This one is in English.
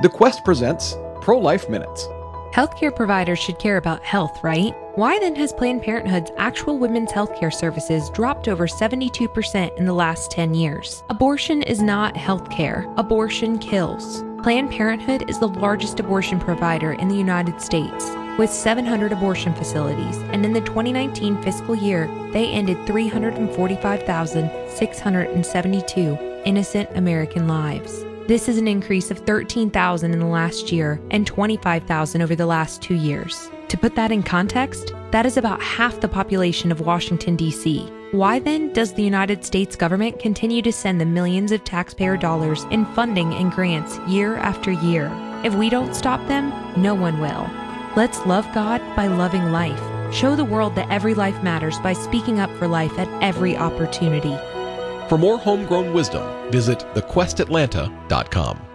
The Quest presents Pro Life Minutes. Healthcare providers should care about health, right? Why then has Planned Parenthood's actual women's healthcare services dropped over 72% in the last 10 years? Abortion is not healthcare. Abortion kills. Planned Parenthood is the largest abortion provider in the United States with 700 abortion facilities, and in the 2019 fiscal year, they ended 345,672 innocent American lives. This is an increase of 13,000 in the last year and 25,000 over the last two years. To put that in context, that is about half the population of Washington, D.C. Why then does the United States government continue to send the millions of taxpayer dollars in funding and grants year after year? If we don't stop them, no one will. Let's love God by loving life. Show the world that every life matters by speaking up for life at every opportunity. For more homegrown wisdom, visit thequestatlanta.com.